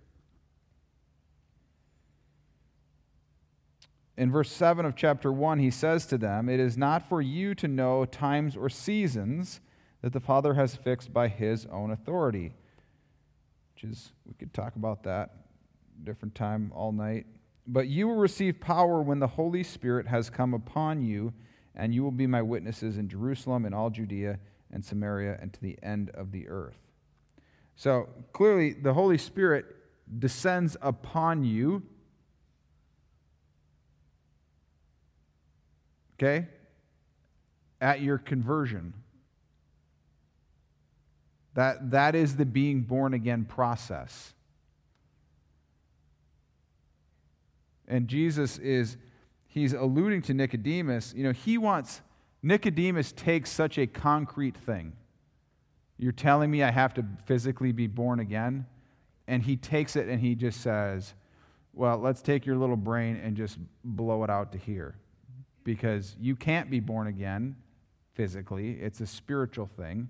In verse 7 of chapter 1, he says to them, It is not for you to know times or seasons that the Father has fixed by his own authority. Which is, we could talk about that different time all night. But you will receive power when the Holy Spirit has come upon you, and you will be my witnesses in Jerusalem and all Judea and Samaria and to the end of the earth. So clearly, the Holy Spirit descends upon you. Okay? At your conversion. That, that is the being born again process. And Jesus is, he's alluding to Nicodemus. You know, he wants, Nicodemus takes such a concrete thing. You're telling me I have to physically be born again? And he takes it and he just says, Well, let's take your little brain and just blow it out to here. Because you can't be born again physically, it's a spiritual thing.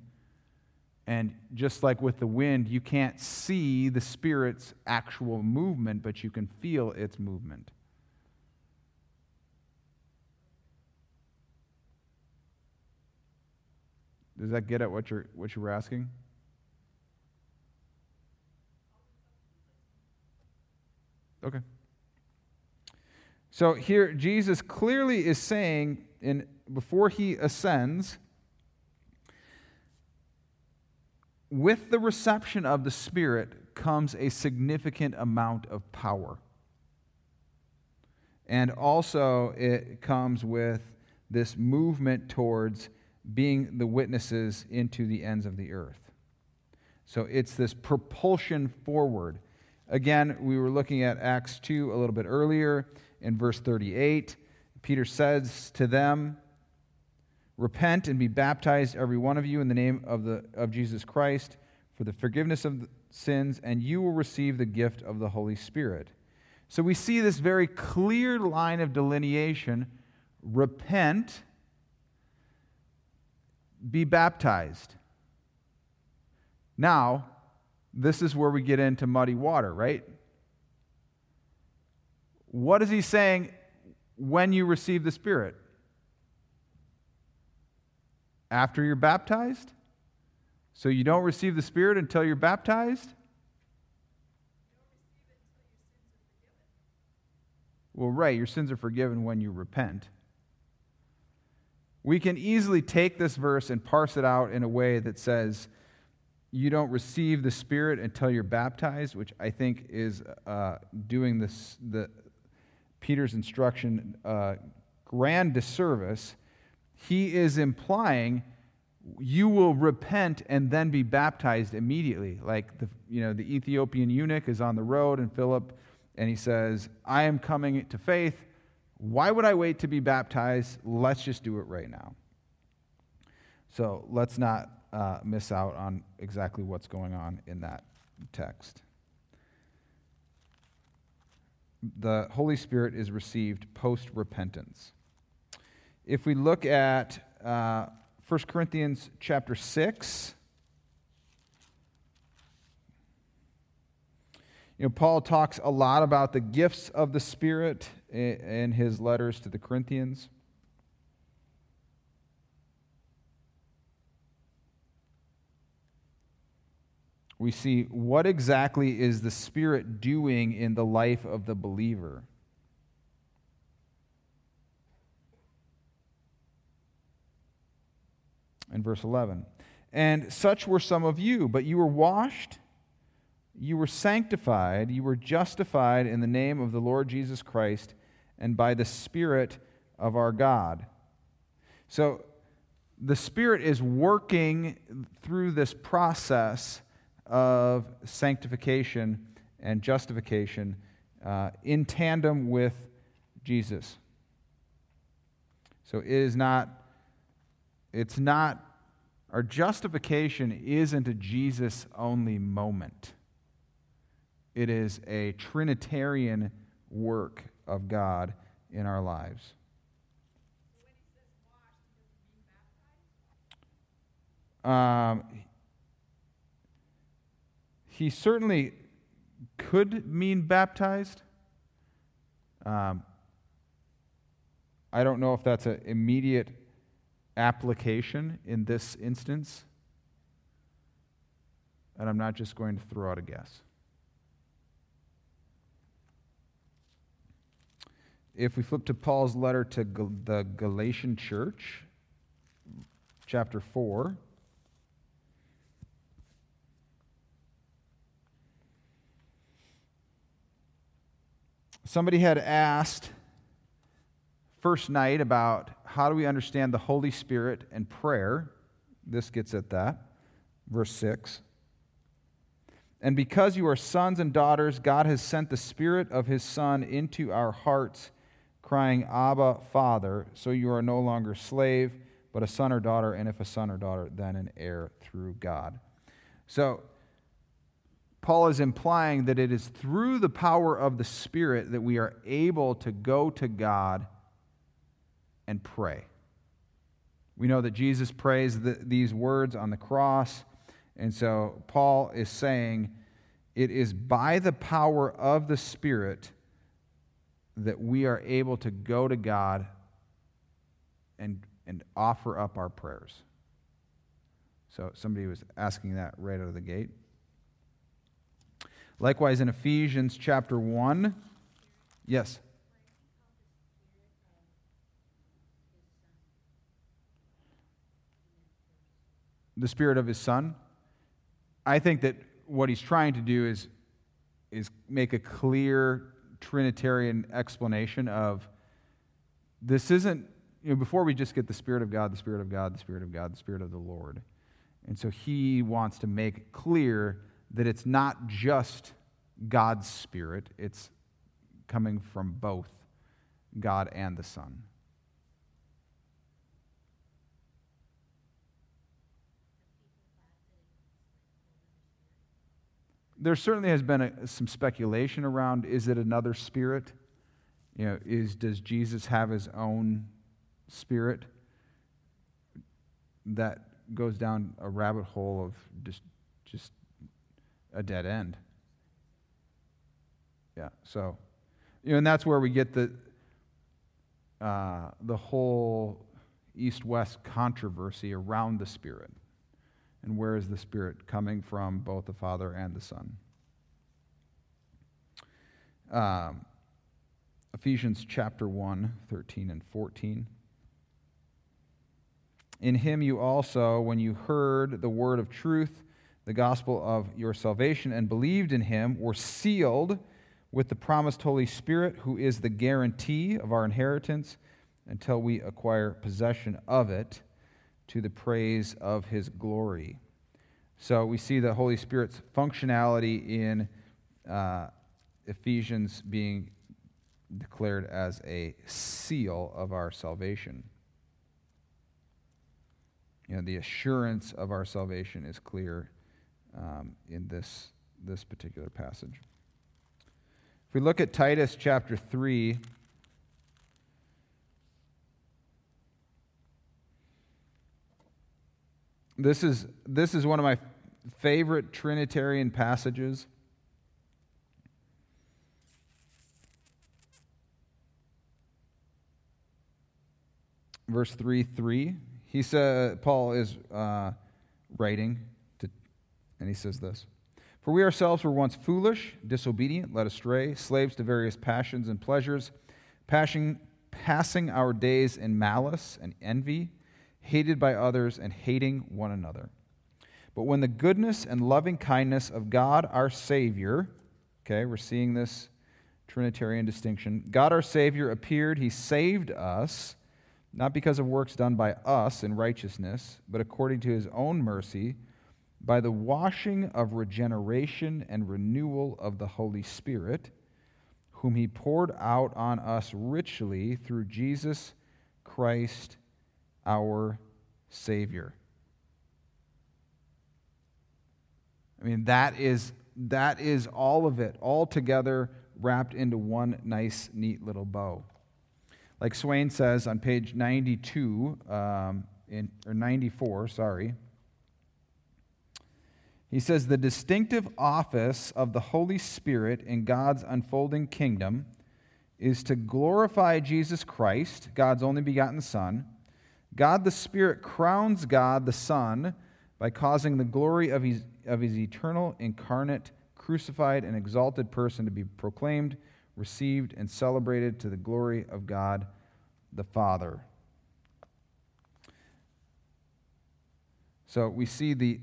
And just like with the wind, you can't see the Spirit's actual movement, but you can feel its movement. Does that get at what you're, what you were asking? Okay. So here, Jesus clearly is saying, in, before he ascends, with the reception of the Spirit comes a significant amount of power. And also, it comes with this movement towards being the witnesses into the ends of the earth. So it's this propulsion forward. Again, we were looking at Acts 2 a little bit earlier in verse 38. Peter says to them, Repent and be baptized, every one of you, in the name of, the, of Jesus Christ for the forgiveness of sins, and you will receive the gift of the Holy Spirit. So we see this very clear line of delineation repent, be baptized. Now, this is where we get into muddy water, right? What is he saying when you receive the Spirit? After you're baptized? So you don't receive the Spirit until you're baptized? Well, right, your sins are forgiven when you repent. We can easily take this verse and parse it out in a way that says you don't receive the Spirit until you're baptized, which I think is uh, doing this, the, Peter's instruction uh, grand disservice. He is implying you will repent and then be baptized immediately. Like the, you know, the Ethiopian eunuch is on the road, and Philip, and he says, I am coming to faith. Why would I wait to be baptized? Let's just do it right now. So let's not uh, miss out on exactly what's going on in that text. The Holy Spirit is received post repentance. If we look at uh, 1 Corinthians chapter 6. You know, Paul talks a lot about the gifts of the Spirit in his letters to the Corinthians. We see what exactly is the Spirit doing in the life of the believer. In verse 11. And such were some of you, but you were washed, you were sanctified, you were justified in the name of the Lord Jesus Christ and by the Spirit of our God. So the Spirit is working through this process of sanctification and justification uh, in tandem with Jesus. So it is not it's not, our justification isn't a Jesus only moment. It is a Trinitarian work of God in our lives. Um, he certainly could mean baptized. Um, I don't know if that's an immediate application in this instance. And I'm not just going to throw out a guess. If we flip to Paul's letter to the Galatian church, chapter 4. Somebody had asked first night about how do we understand the Holy Spirit and prayer. This gets at that. Verse 6. And because you are sons and daughters, God has sent the Spirit of His Son into our hearts, crying, Abba, Father. So you are no longer slave, but a son or daughter, and if a son or daughter, then an heir through God. So, Paul is implying that it is through the power of the Spirit that we are able to go to God and pray. We know that Jesus prays the, these words on the cross. And so Paul is saying it is by the power of the Spirit that we are able to go to God and, and offer up our prayers. So somebody was asking that right out of the gate. Likewise, in Ephesians chapter 1, yes. The Spirit of His Son. I think that what he's trying to do is, is make a clear Trinitarian explanation of this isn't, you know, before we just get the Spirit of God, the Spirit of God, the Spirit of God, the Spirit of the Lord. And so he wants to make clear that it's not just God's Spirit, it's coming from both God and the Son. There certainly has been a, some speculation around is it another spirit? You know, is does Jesus have his own spirit? That goes down a rabbit hole of just just a dead end. Yeah, so you know, and that's where we get the uh, the whole east-west controversy around the Spirit, and where is the Spirit coming from, both the Father and the Son. Um, Ephesians chapter 1, 13 and 14. In him you also, when you heard the word of truth, the gospel of your salvation, and believed in him, were sealed with the promised Holy Spirit, who is the guarantee of our inheritance until we acquire possession of it to the praise of his glory. So we see the Holy Spirit's functionality in uh, Ephesians being declared as a seal of our salvation. You know, the assurance of our salvation is clear um, in this, this particular passage. If we look at Titus chapter 3, this is, this is one of my favorite Trinitarian passages. Verse 3 3. He said, Paul is uh, writing, to, and he says this For we ourselves were once foolish, disobedient, led astray, slaves to various passions and pleasures, passing, passing our days in malice and envy, hated by others, and hating one another. But when the goodness and loving kindness of God our Savior, okay, we're seeing this Trinitarian distinction, God our Savior appeared, He saved us not because of works done by us in righteousness, but according to his own mercy, by the washing of regeneration and renewal of the Holy Spirit, whom he poured out on us richly through Jesus Christ our Savior. I mean, that is, that is all of it, all together wrapped into one nice, neat little bow. Like Swain says on page 92, um, in, or 94, sorry, He says the distinctive office of the Holy Spirit in God's unfolding kingdom is to glorify Jesus Christ, God's only begotten Son. God the Spirit crowns God the Son by causing the glory of his, of his eternal, incarnate, crucified, and exalted person to be proclaimed, received, and celebrated to the glory of God the Father. So we see the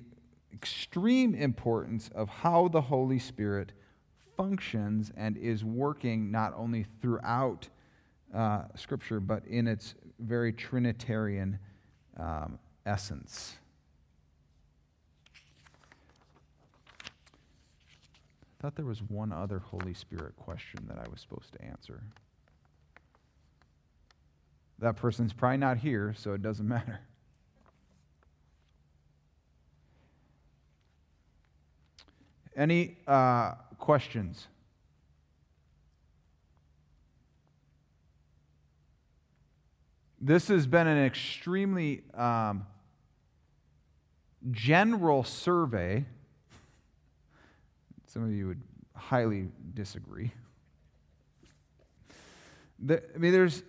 extreme importance of how the Holy Spirit functions and is working not only throughout uh, Scripture, but in its very Trinitarian um, essence. I thought there was one other Holy Spirit question that I was supposed to answer. That person's probably not here, so it doesn't matter. Any uh, questions? This has been an extremely um, general survey. Some of you would highly disagree. The, I mean, there's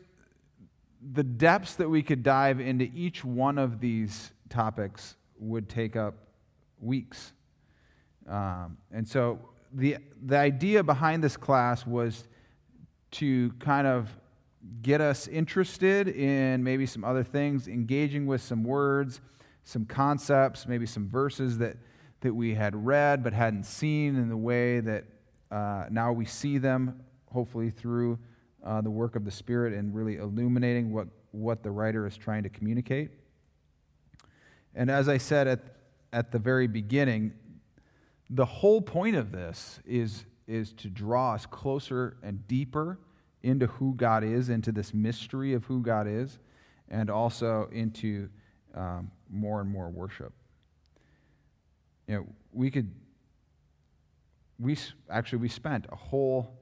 the depths that we could dive into each one of these topics would take up weeks. Um, and so the, the idea behind this class was to kind of get us interested in maybe some other things, engaging with some words, some concepts, maybe some verses that, that we had read but hadn't seen in the way that uh, now we see them, hopefully through uh, the work of the Spirit and really illuminating what, what the writer is trying to communicate. And as I said at, at the very beginning, the whole point of this is, is to draw us closer and deeper into who God is, into this mystery of who God is, and also into um, more and more worship. You know, we could, we actually, we spent a whole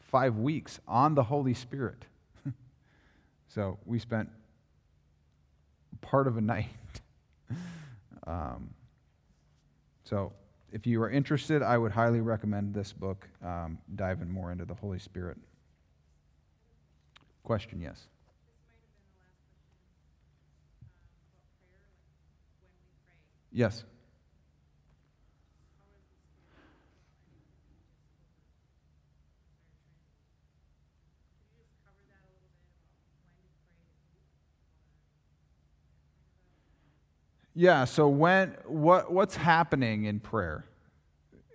five weeks on the Holy Spirit. so we spent part of a night. um, so if you are interested, I would highly recommend this book, um, diving more into the Holy Spirit. Question, yes? Yes. Yeah, so when what what's happening in prayer?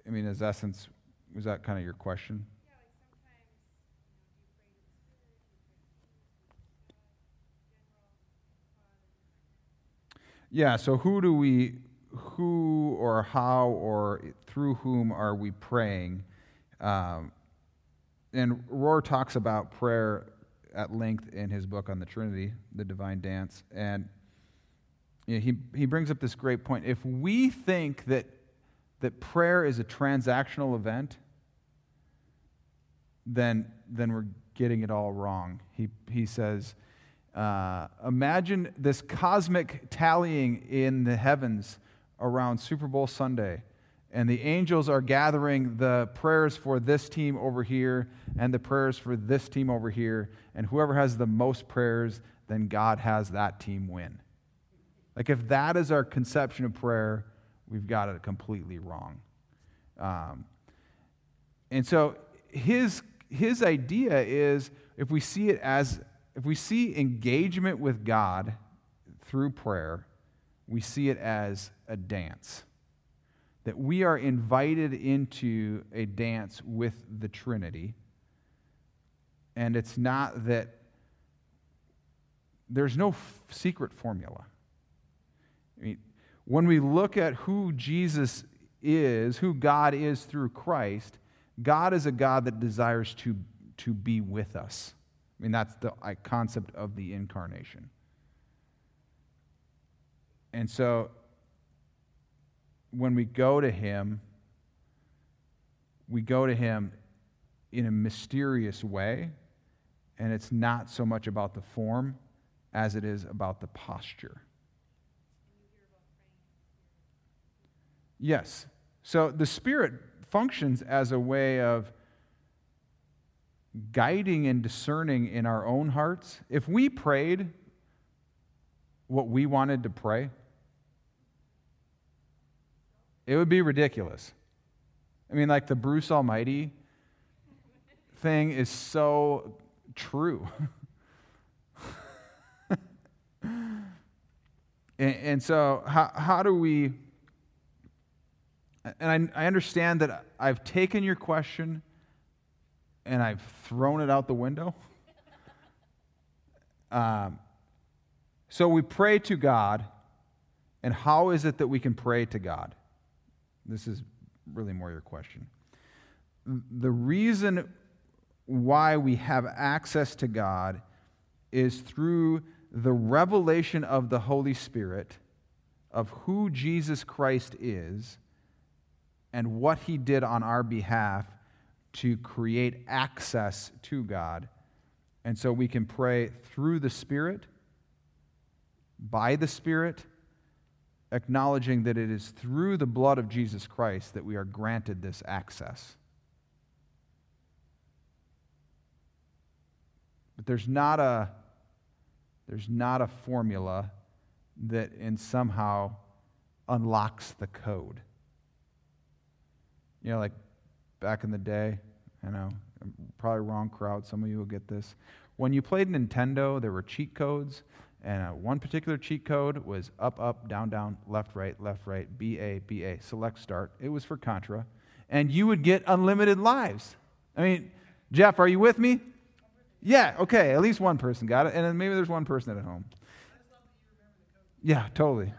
I mean, as essence, was that kind of your question? Yeah, so who do we who or how or through whom are we praying? Um, and Rohr talks about prayer at length in his book on the Trinity, The Divine Dance. And you know, he, he brings up this great point. If we think that, that prayer is a transactional event, then, then we're getting it all wrong. He, he says, uh, imagine this cosmic tallying in the heavens around Super Bowl Sunday. And the angels are gathering the prayers for this team over here and the prayers for this team over here. And whoever has the most prayers, then God has that team win. Like, if that is our conception of prayer, we've got it completely wrong. Um, and so, his, his idea is if we see it as, if we see engagement with God through prayer, we see it as a dance. That we are invited into a dance with the Trinity. And it's not that there's no f- secret formula. I mean, when we look at who Jesus is, who God is through Christ, God is a God that desires to, to be with us. I mean, that's the concept of the incarnation. And so, when we go to Him, we go to Him in a mysterious way, and it's not so much about the form as it is about the posture. Yes. So the Spirit functions as a way of guiding and discerning in our own hearts. If we prayed what we wanted to pray, it would be ridiculous. I mean, like the Bruce Almighty thing is so true. and, and, so, how, how do we. And I, I understand that I've taken your question and I've thrown it out the window. Um, so we pray to God, and how is it that we can pray to God? This is really more your question. The reason why we have access to God is through the revelation of the Holy Spirit of who Jesus Christ is and what he did on our behalf to create access to God. And so we can pray through the Spirit, by the Spirit, acknowledging that it is through the blood of Jesus Christ that we are granted this access. But there's not a there's not a formula that in somehow unlocks the code. You know, like back in the day, I know, probably wrong crowd, some of you will get this. When you played Nintendo, there were cheat codes, and uh, one particular cheat code was up, up, down, down, left, right, left, right, B, A, B, A, select, start. It was for Contra. And you would get unlimited lives. I mean, Jeff, are you with me? Yeah, okay, at least one person got it, and then maybe there's one person at home. Yeah, totally.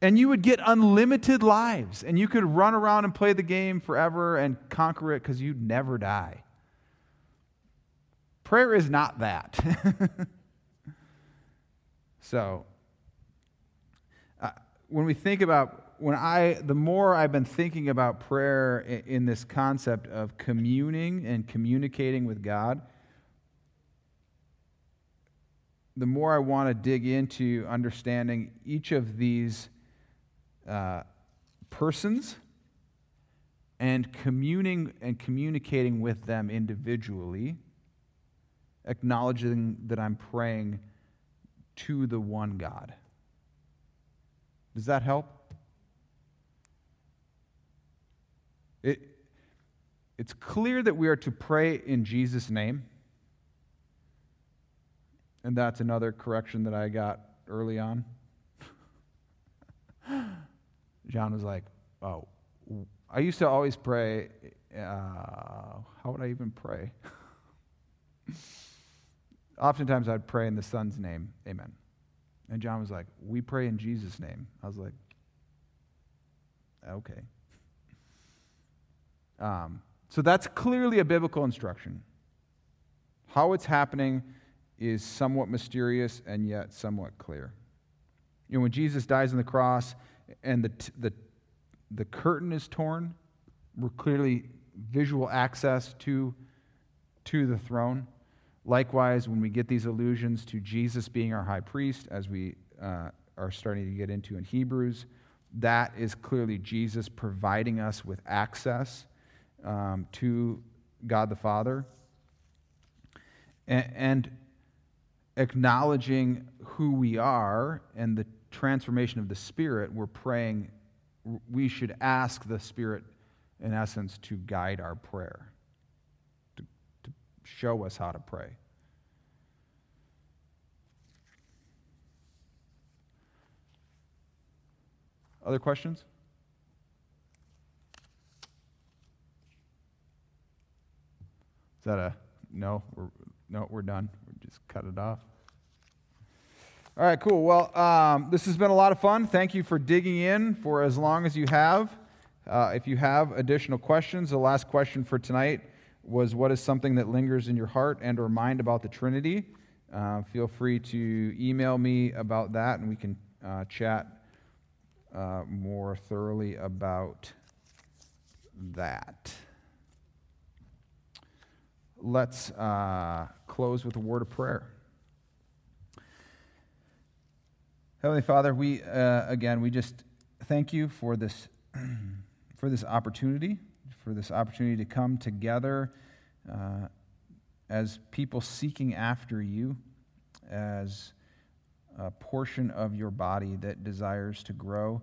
And you would get unlimited lives, and you could run around and play the game forever and conquer it because you'd never die. Prayer is not that. So, uh, when we think about, when I, the more I've been thinking about prayer in, in this concept of communing and communicating with God, the more I want to dig into understanding each of these uh, persons and communing and communicating with them individually, acknowledging that I'm praying to the one God. Does that help? It, it's clear that we are to pray in Jesus' name. And that's another correction that I got early on. John was like, Oh, I used to always pray. Uh, how would I even pray? oftentimes I'd pray in the Son's name, Amen. And John was like, We pray in Jesus' name. I was like, Okay. Um, so that's clearly a biblical instruction. How it's happening is somewhat mysterious and yet somewhat clear. You know, when Jesus dies on the cross and the, the, the curtain is torn, we're clearly visual access to, to the throne. Likewise, when we get these allusions to Jesus being our high priest, as we uh, are starting to get into in Hebrews, that is clearly Jesus providing us with access um, to God the Father and, and acknowledging who we are and the transformation of the Spirit, we're praying, we should ask the Spirit, in essence, to guide our prayer to show us how to pray. Other questions? Is that a no? We're, no, we're done. We just cut it off. All right, cool. Well, um, this has been a lot of fun. Thank you for digging in for as long as you have. Uh, if you have additional questions, the last question for tonight was what is something that lingers in your heart and or mind about the Trinity. Uh, feel free to email me about that, and we can uh, chat uh, more thoroughly about that. Let's uh, close with a word of prayer. Heavenly Father, we uh, again we just thank you for this, for this opportunity, for this opportunity to come together uh, as people seeking after you, as a portion of your body that desires to grow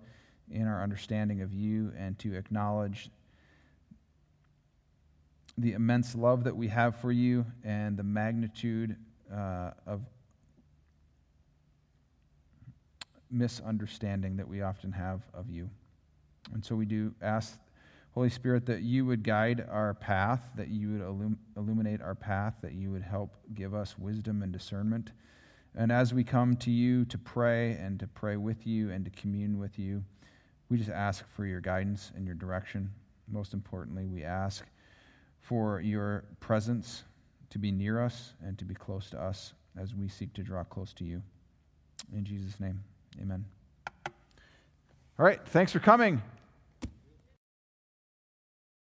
in our understanding of you and to acknowledge the immense love that we have for you and the magnitude uh, of misunderstanding that we often have of you. And so we do ask, Holy Spirit, that you would guide our path, that you would illum- illuminate our path, that you would help give us wisdom and discernment. And as we come to you to pray and to pray with you and to commune with you, we just ask for your guidance and your direction. Most importantly, we ask for your presence to be near us and to be close to us as we seek to draw close to you. In Jesus' name, amen. All right, thanks for coming.